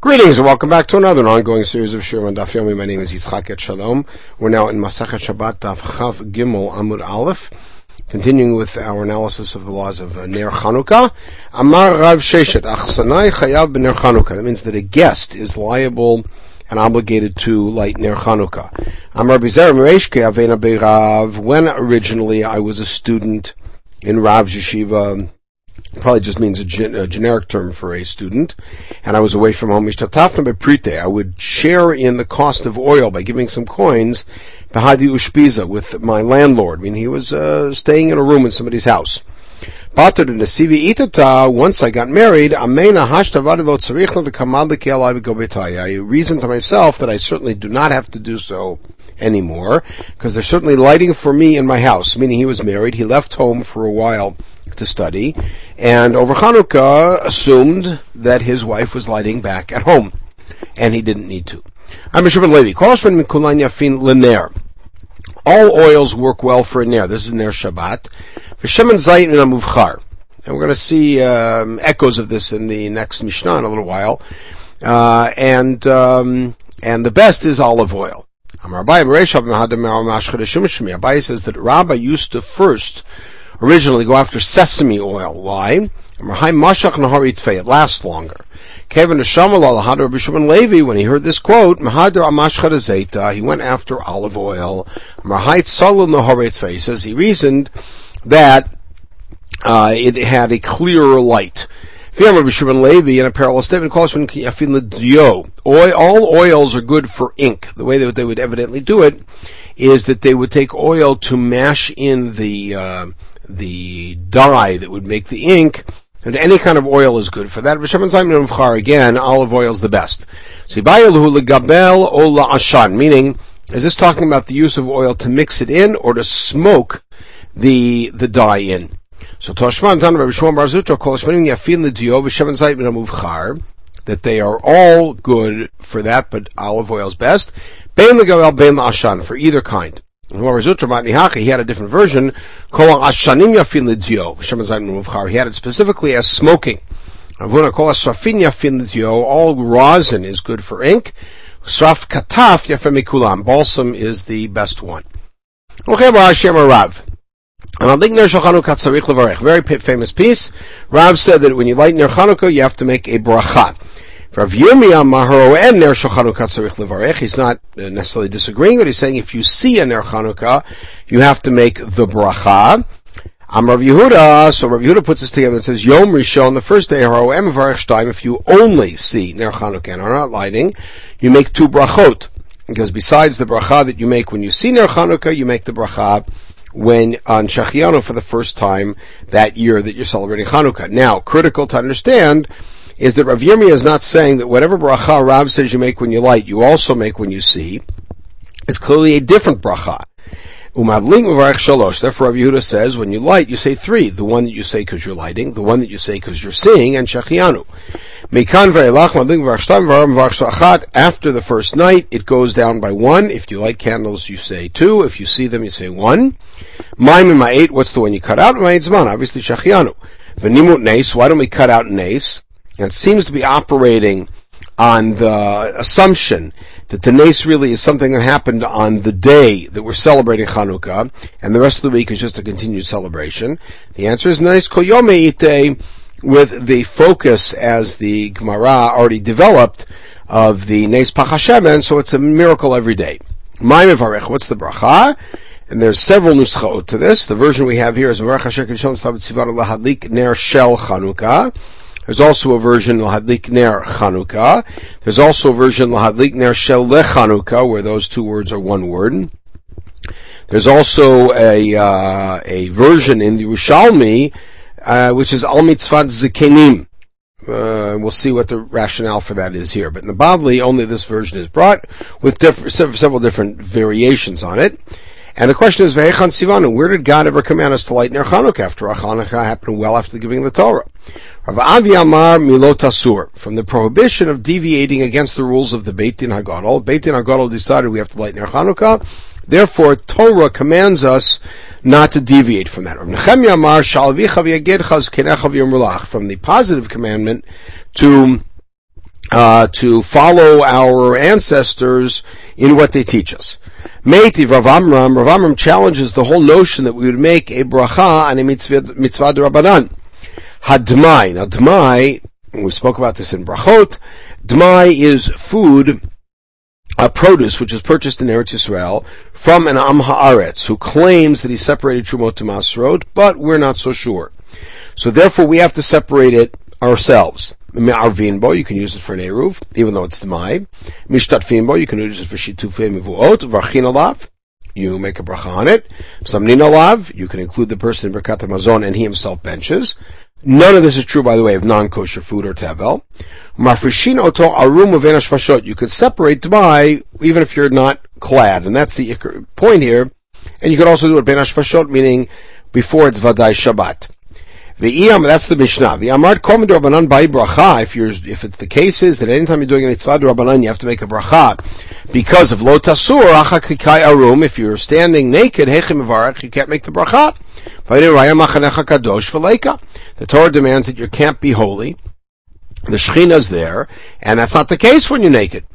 Greetings and welcome back to another ongoing series of Shiur Daf Yomi. My name is Yitzchak Etshalom. We're now in Masachet Shabbat Daf Chav Gimel Amud Aleph, continuing with our analysis of the laws of uh, Ner Chanukah. Amar Rav Sheshet Achsanai Chayav B'Ner Chanukah. That means that a guest is liable and obligated to light Ner Chanukah. Amar Bizer Mereshke Avena Beirav. When originally I was a student in Rav Yeshiva probably just means a, gen- a, generic term for a student, and I was away from home. I would share in the cost of oil by giving some coins Bahadi Ushpiza with my landlord. I mean, he was uh, staying in a room in somebody's house. Once I got married, I reasoned to myself that I certainly do not have to do so anymore, because there's certainly lighting for me in my house, meaning he was married, he left home for a while to study, and over Hanukkah assumed that his wife was lighting back at home, and he didn't need to. I'm a Levi. All oils work well for a ner. This is ner Shabbat. And we're going to see um, echoes of this in the next Mishnah in a little while. Uh, and um, and the best is olive oil. Abai says that Rabbi used to first originally go after sesame oil. Why? It lasts longer. Kevin Levi, when he heard this quote, he went after olive oil. He says he reasoned that uh, it had a clearer light. Levi in a parallel statement calls all oils are good for ink. The way that they would evidently do it is that they would take oil to mash in the uh, the dye that would make the ink, and any kind of oil is good for that. Again, olive oil is the best. Meaning, is this talking about the use of oil to mix it in or to smoke the the dye in? So that they are all good for that, but olive oil is best. For either kind. He had a different version. He had it specifically as smoking. All rosin is good for ink. Sraf kataf Balsam is the best one. Okay, Rav. Very famous piece. Rav said that when you light Ner Chanukah, you have to make a bracha. Rav Yirmiyah Maharo and Ner Chanukah Tzarich Levarech. He's not necessarily disagreeing, but he's saying if you see a Ner Chanukah, you have to make the bracha. I'm Rav Yehuda, so Rav Yehuda puts this together and says, Yom Rishon, the first day, Haro Em Varech if you only see Ner Chanukah and are not lighting, you make two brachot. Because besides the bracha that you make when you see Ner Chanukah, you make the bracha when on Shachianu for the first time that year that you're celebrating Chanukah. Now, critical to understand is that Rav Yirmiyah is not saying that whatever bracha Rav says you make when you light, you also make when you see. It's clearly a different bracha. Umadling uvarech shalosh. Therefore, Rav Yehuda says when you light, you say three. The one that you say because you're lighting, the one that you say because you're seeing, and v'aram After the first night, it goes down by one. If you light candles, you say two. If you see them, you say one. Maim and ma'et. What's the one you cut out? Ma'et zman. Obviously shachianu. V'nimut nes. Why don't we cut out nes? And it seems to be operating on the assumption that the nace really is something that happened on the day that we're celebrating Chanukah, and the rest of the week is just a continued celebration. The answer is nace koyome ite, with the focus as the Gemara already developed of the nace pachashemen, so it's a miracle every day. What's the bracha? And there's several nuschaot to this. The version we have here is Ner Shel Chanukah. There's also a version Lahadlik Ner Chanukah. There's also a version Lahadlik Ner Shel Chanukah, where those two words are one word. There's also a uh, a version in the Yerushalmi, uh, which is Al Mitzvat Zekenim. Uh, we'll see what the rationale for that is here. But in the Bavli, only this version is brought with diff- several different variations on it. And the question is, Ve'echan Sivanu, where did God ever command us to light Ner Chanukah after Chanukah happened well after the giving of the Torah? Rav Avi Amar Milotasur, from the prohibition of deviating against the rules of the Beit Din Hagadol. Beit Din Hagadol decided we have to light Ner Chanukah. Therefore, Torah commands us not to deviate from that. From the positive commandment to uh, to follow our ancestors in what they teach us. Meiti Rav Amram, Rav Amram challenges the whole notion that we would make a bracha and a mitzvah, mitzvah Rabbanan. Hadmai. Now, dmai, we spoke about this in brachot, dmai is food, a produce which is purchased in Eretz Yisrael from an Am Haaretz who claims that he separated Trumot to Masrot, but we're not so sure. So therefore we have to separate it ourselves. Me'arvin you can use it for an eruv, even though it's demai. Mishtatfin you can use it for shitufei mivuot. Varchin alav, you make a bracha on it. Samnin alav, you can include the person in Birkat Hamazon and he himself benches. None of this is true, by the way, of non-kosher food or tevel. Mafrishin oto arum of You could separate demai even if you're not clad, and that's the point here. And you could also do it benashbashot, meaning before it's vaday Shabbat. Ve'iyam, that's the Mishnah. Ve'amart kol Rabbanan bai bracha. If you're, if it's the case is that anytime you're doing a mitzvah Rabbanan, you have to make a bracha because of lo tasur achakikai arum. If you're standing naked, hechim varach, you can't make the bracha. The Torah demands that you can't be holy. The Shechina's there, and that's not the case when you're naked.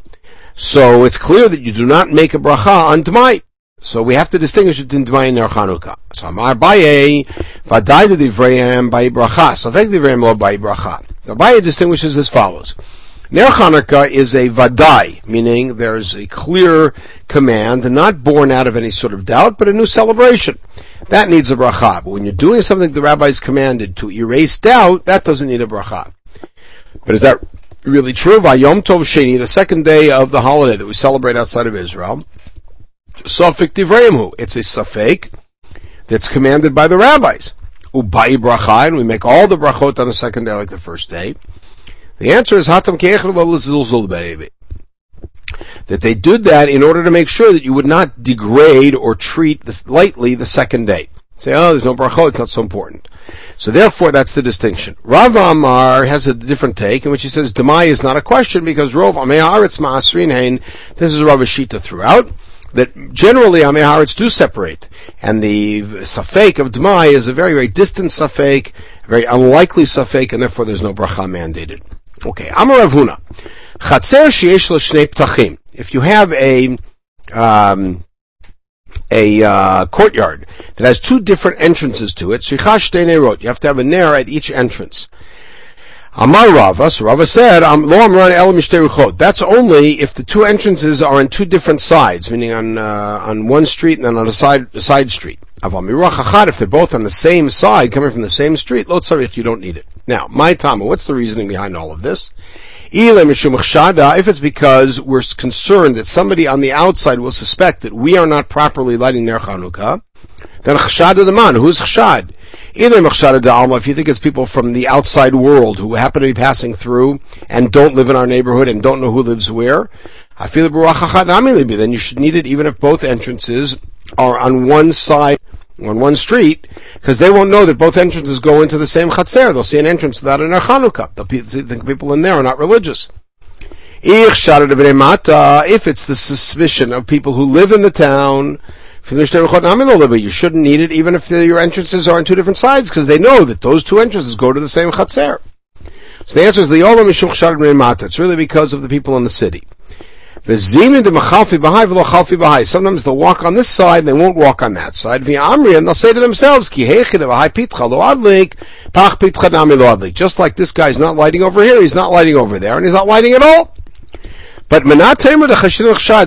So it's clear that you do not make a bracha on Dmai. So we have to distinguish between Dmai and Chanukah. So Amar Baye, Vadai Divrayim by Bracha. So Divrayim lo by Bracha. The Baye distinguishes as follows. Ner Chanukah is a Vadai, meaning there's a clear command, not born out of any sort of doubt, but a new celebration. That needs a bracha. But when you're doing something the rabbis commanded to erase doubt, that doesn't need a bracha. But is that really true? Vayom Tov Sheni, the second day of the holiday that we celebrate outside of Israel, Safik Divrayimhu. It's a Safek that's commanded by the rabbis. Ubai bracha, and we make all the brachot on the second day like the first day. The answer is Hatam baby. That they did that in order to make sure that you would not degrade or treat lightly the second day. Say, oh, there's no brachot, it's not so important. So therefore, that's the distinction. Rav Amar has a different take in which he says Demai is not a question because Rov Amei Haaretz Ma'asrin Hain. This is Rav Shita throughout that generally Amei do separate, and the safek of Dmai is a very, very distant safek, very unlikely safek, and therefore there's no bracha mandated. Okay, Amar. Chatzer sheyesh shnei ptachim. If you have a, um, a uh, courtyard that has two different entrances to it, you have to have a nair at each entrance. Amar Rava, so Rava said, That's only if the two entrances are on two different sides, meaning on uh, on one street and then on a side a side street. If they're both on the same side, coming from the same street, Lo Tzarich, you don't need it. Now, my Tama, what's the reasoning behind all of this? If it's because we're concerned that somebody on the outside will suspect that we are not properly lighting Ner Chanukah, then chshad the man. Who's chshad? Either machshad da'alma, if you think it's people from the outside world who happen to be passing through and don't live in our neighborhood and don't know who lives where, I feel then you should need it even if both entrances are on one side, on one street, because they won't know that both entrances go into the same chatzer. They'll see an entrance without an Chanukah. They'll think people in there are not religious. If it's the suspicion of people who live in the town, you shouldn't need it even if your entrances are on two different sides because they know that those two entrances go to the same chatzer. So the answer is the Olam It's really because of the people in the city. Sometimes they'll walk on this side and they won't walk on that side. And they'll say to themselves, Just like this guy's not lighting over here, he's not lighting over there, and he's not lighting at all. But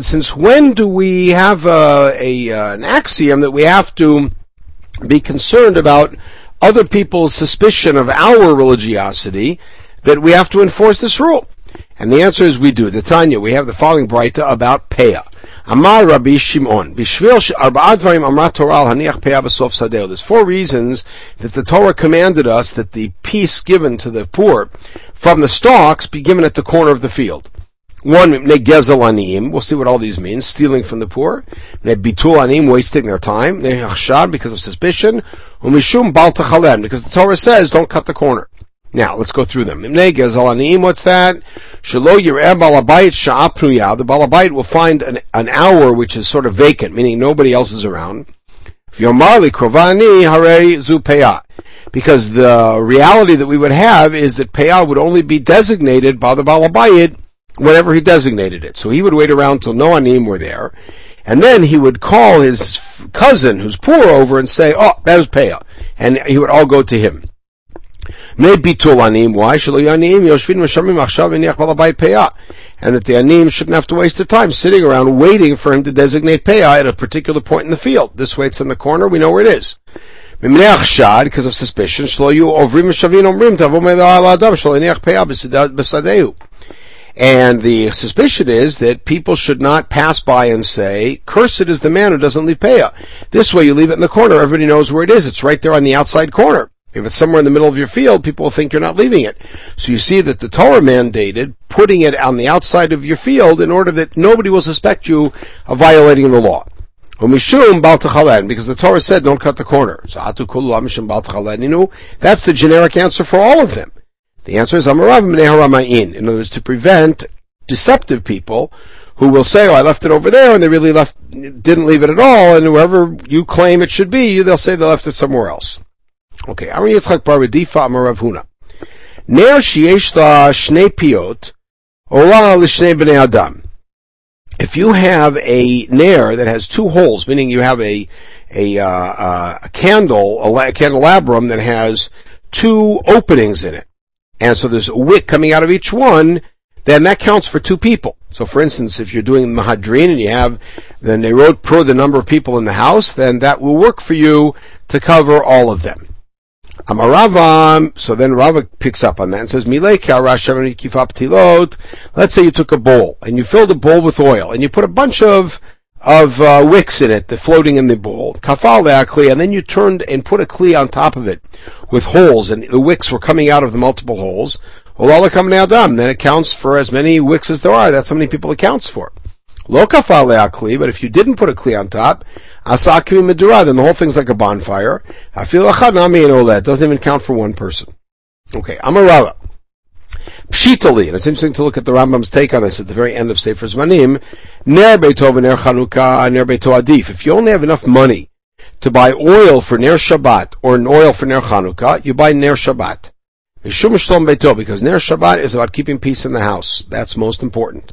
since when do we have uh, a, uh, an axiom that we have to be concerned about other people's suspicion of our religiosity that we have to enforce this rule? And the answer is we do. The Tanya, we have the following brayta about Peah. Amar Rabbi Shimon. There's four reasons that the Torah commanded us that the piece given to the poor from the stalks be given at the corner of the field. One, gezel We'll see what all these mean. Stealing from the poor. bitul anim, wasting their time. Nehachshad, because of suspicion. Umishum bal because the Torah says, don't cut the corner. Now, let's go through them. gezel what's that? Shalo yireh balabayit sha'apnuya. The balabait will find an, an hour which is sort of vacant, meaning nobody else is around. V'yomarli krovani hare zu Because the reality that we would have is that payah would only be designated by the Balabayit whenever he designated it. So he would wait around till no anim were there, and then he would call his cousin who's poor over and say, oh, that was payah. And he would all go to him. Maybe tulanim. Why? yoshvin payah. And that the anim shouldn't have to waste their time sitting around waiting for him to designate payah at a particular point in the field. This way it's in the corner, we know where it is. Because of suspicion, and the suspicion is that people should not pass by and say, cursed is the man who doesn't leave payah. This way you leave it in the corner, everybody knows where it is. It's right there on the outside corner. If it's somewhere in the middle of your field, people will think you're not leaving it. So you see that the Torah mandated putting it on the outside of your field in order that nobody will suspect you of violating the law. Because the Torah said don't cut the corner. So That's the generic answer for all of them. The answer is amarav haramayin. In other words, to prevent deceptive people who will say, "Oh, I left it over there," and they really left, didn't leave it at all, and whoever you claim it should be, they'll say they left it somewhere else. Okay, Amar Yitzchak Bar Redifa Amar Huna. Ner sheyesh shnei piot, ola l'shnei b'nei adam. If you have a nair that has two holes, meaning you have a a, uh, uh, a candle, a, a candelabrum that has two openings in it, and so there's a wick coming out of each one, then that counts for two people. So for instance, if you're doing Mahadrin and you have the Nerot per the number of people in the house, then that will work for you to cover all of them. Amaravam, so then Rava picks up on that and says, tilot. Let's say you took a bowl and you filled a bowl with oil and you put a bunch of of uh, wicks in it, the floating in the bowl. Kafal kli, and then you turned and put a kli on top of it with holes, and the wicks were coming out of the multiple holes. Well, coming Adam, then it counts for as many wicks as there are. That's how many people it counts for. Lo kafal kli, but if you didn't put a kli on top, Asakimi Medura, then the whole thing's like a bonfire. I feel Achadnami and all that. Doesn't even count for one person. Okay, Amarava. Pshitali, and it's interesting to look at the Rambam's take on this at the very end of Sefer Zmanim. Ner Beitov Ner Chanukah, Ner Beito Adif. If you only have enough money to buy oil for Ner Shabbat or an oil for Ner Chanukah, you buy Ner Shabbat. Because Ner Shabbat is about keeping peace in the house. That's most important.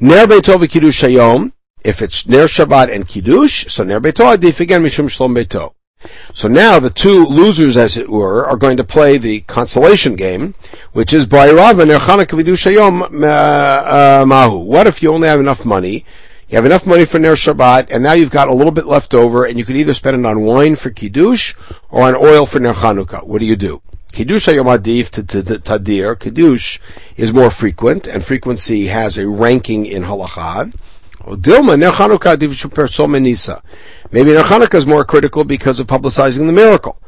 Ner Beito Kiddush Hayom, if it's Ner Shabbat and Kiddush, so Ner Beito Adif again Mishum Shalom Beito. So now the two losers, as it were, are going to play the consolation game, which is by Rav and uh, uh, Mahu. What if you only have enough money? You have enough money for Ner Shabbat, and now you've got a little bit left over, and you could either spend it on wine for Kiddush or on oil for Ner Chanukah. What do you do? Kiddush Hayom Adif to Tadir. Kiddush is more frequent, and frequency has a ranking in Halakha. Dilma, Ner Chanukah Menisa. Maybe Ner Chanukah is more critical because of publicizing the miracle.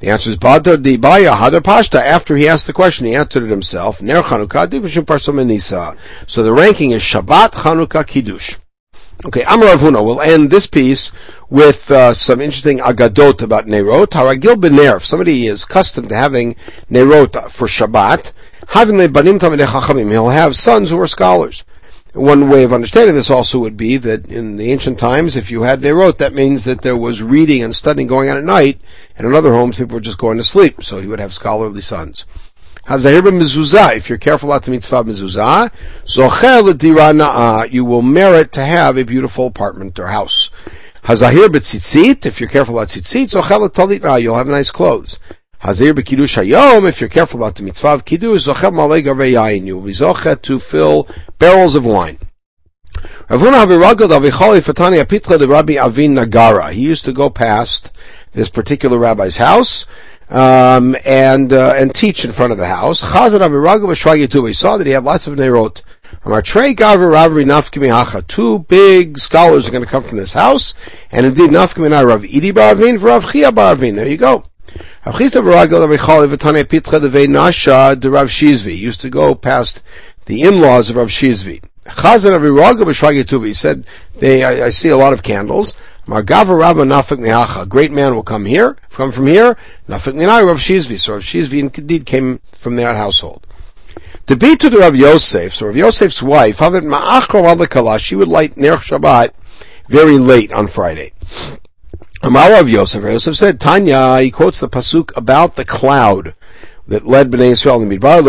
The answer is Bada di Baya Hadar Pashta. After he asked the question, he answered it himself. Ner Chanukah. So the ranking is Shabbat Chanukah Kiddush. Okay, Amar Avuna. We'll end this piece with uh, some interesting agadot about Nerot. Haragil b'ner. If somebody is accustomed to having Nerot for Shabbat, he'll have sons who are scholars. One way of understanding this also would be that in the ancient times, if you had Nerot, that means that there was reading and studying going on at night, and in other homes, people were just going to sleep, so he would have scholarly sons. Hazahir mezuzah, if you're careful about the mitzvah mezuzah, zochel you will merit to have a beautiful apartment or house. Hazahir b'tzitzit, if you're careful about tzitzit, zochel talit you'll have nice clothes. Hazir b'kiddush hayom, if you're careful about the mitzvah of kiddush, zochel malei yayin, you will be zochet to fill barrels of wine. Ravuna Haviragad Avichali Fatani Apitla the Rabbi Avin Nagara. He used to go past this particular rabbi's house, um, and, uh, and teach in front of the house. Chazan Aviragad Vashwagi We saw that he had lots of Nerot. Two big scholars are going to come from this house, and indeed Nafkami Rav Idi Baravin for Rav Chia Baravin. There you go. Used to go past the in-laws of Rav Shizvi. Chazan of Iraga b'shvagituvi said, they, I, I, see a lot of candles. Margava Rabba Nafik Nehacha. A great man will come here, come from here. Nafik Nenai Rav Shizvi. So Rav Shizvi indeed came from that household. To be to the Rav Yosef, so Rav Yosef's wife, Havet Ma'achro Kala, she would light Ner Shabbat very late on Friday. Amar Yosef, Yosef said, Tanya, he quotes the pasuk about the cloud that led Bnei Israel in Midbar,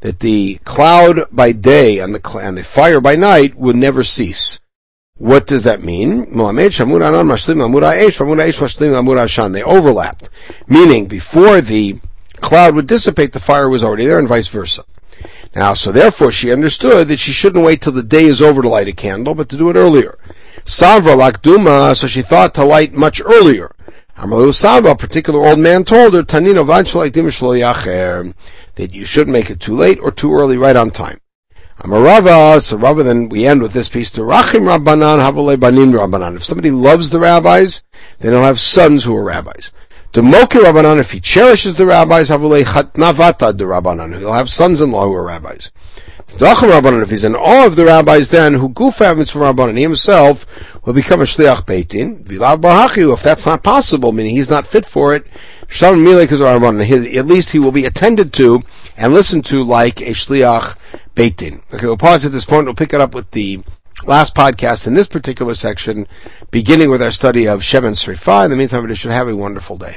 that the cloud by day and the, and the fire by night would never cease. What does that mean? They overlapped. Meaning, before the cloud would dissipate, the fire was already there and vice versa. Now, so therefore she understood that she shouldn't wait till the day is over to light a candle, but to do it earlier. Savra lakduma, so she thought to light much earlier. Amalu Saba, a particular old man told her, Tanino that you shouldn't make it too late or too early, right on time. Amarava, so rather than we end with this piece, to Rachim Rabbanan, Havale Banin Rabbanan. If somebody loves the rabbis, then he'll have sons who are rabbis. To Moki Rabbanan, if he cherishes the rabbis, Havale Chatnavata the Rabbanan. He'll have sons-in-law who are rabbis. If he's in awe of the rabbis, then who goof mitzvah Rabbanan, he himself will become a shliach beitin. Vilav bahachiu, if that's not possible, meaning he's not fit for it, shalom milek Rabbanan. At least he will be attended to and listened to like a shliach beitin. Okay, we'll pause at this point. We'll pick it up with the last podcast in this particular section, beginning with our study of Shem and Srifa. In the meantime, we should have a wonderful day.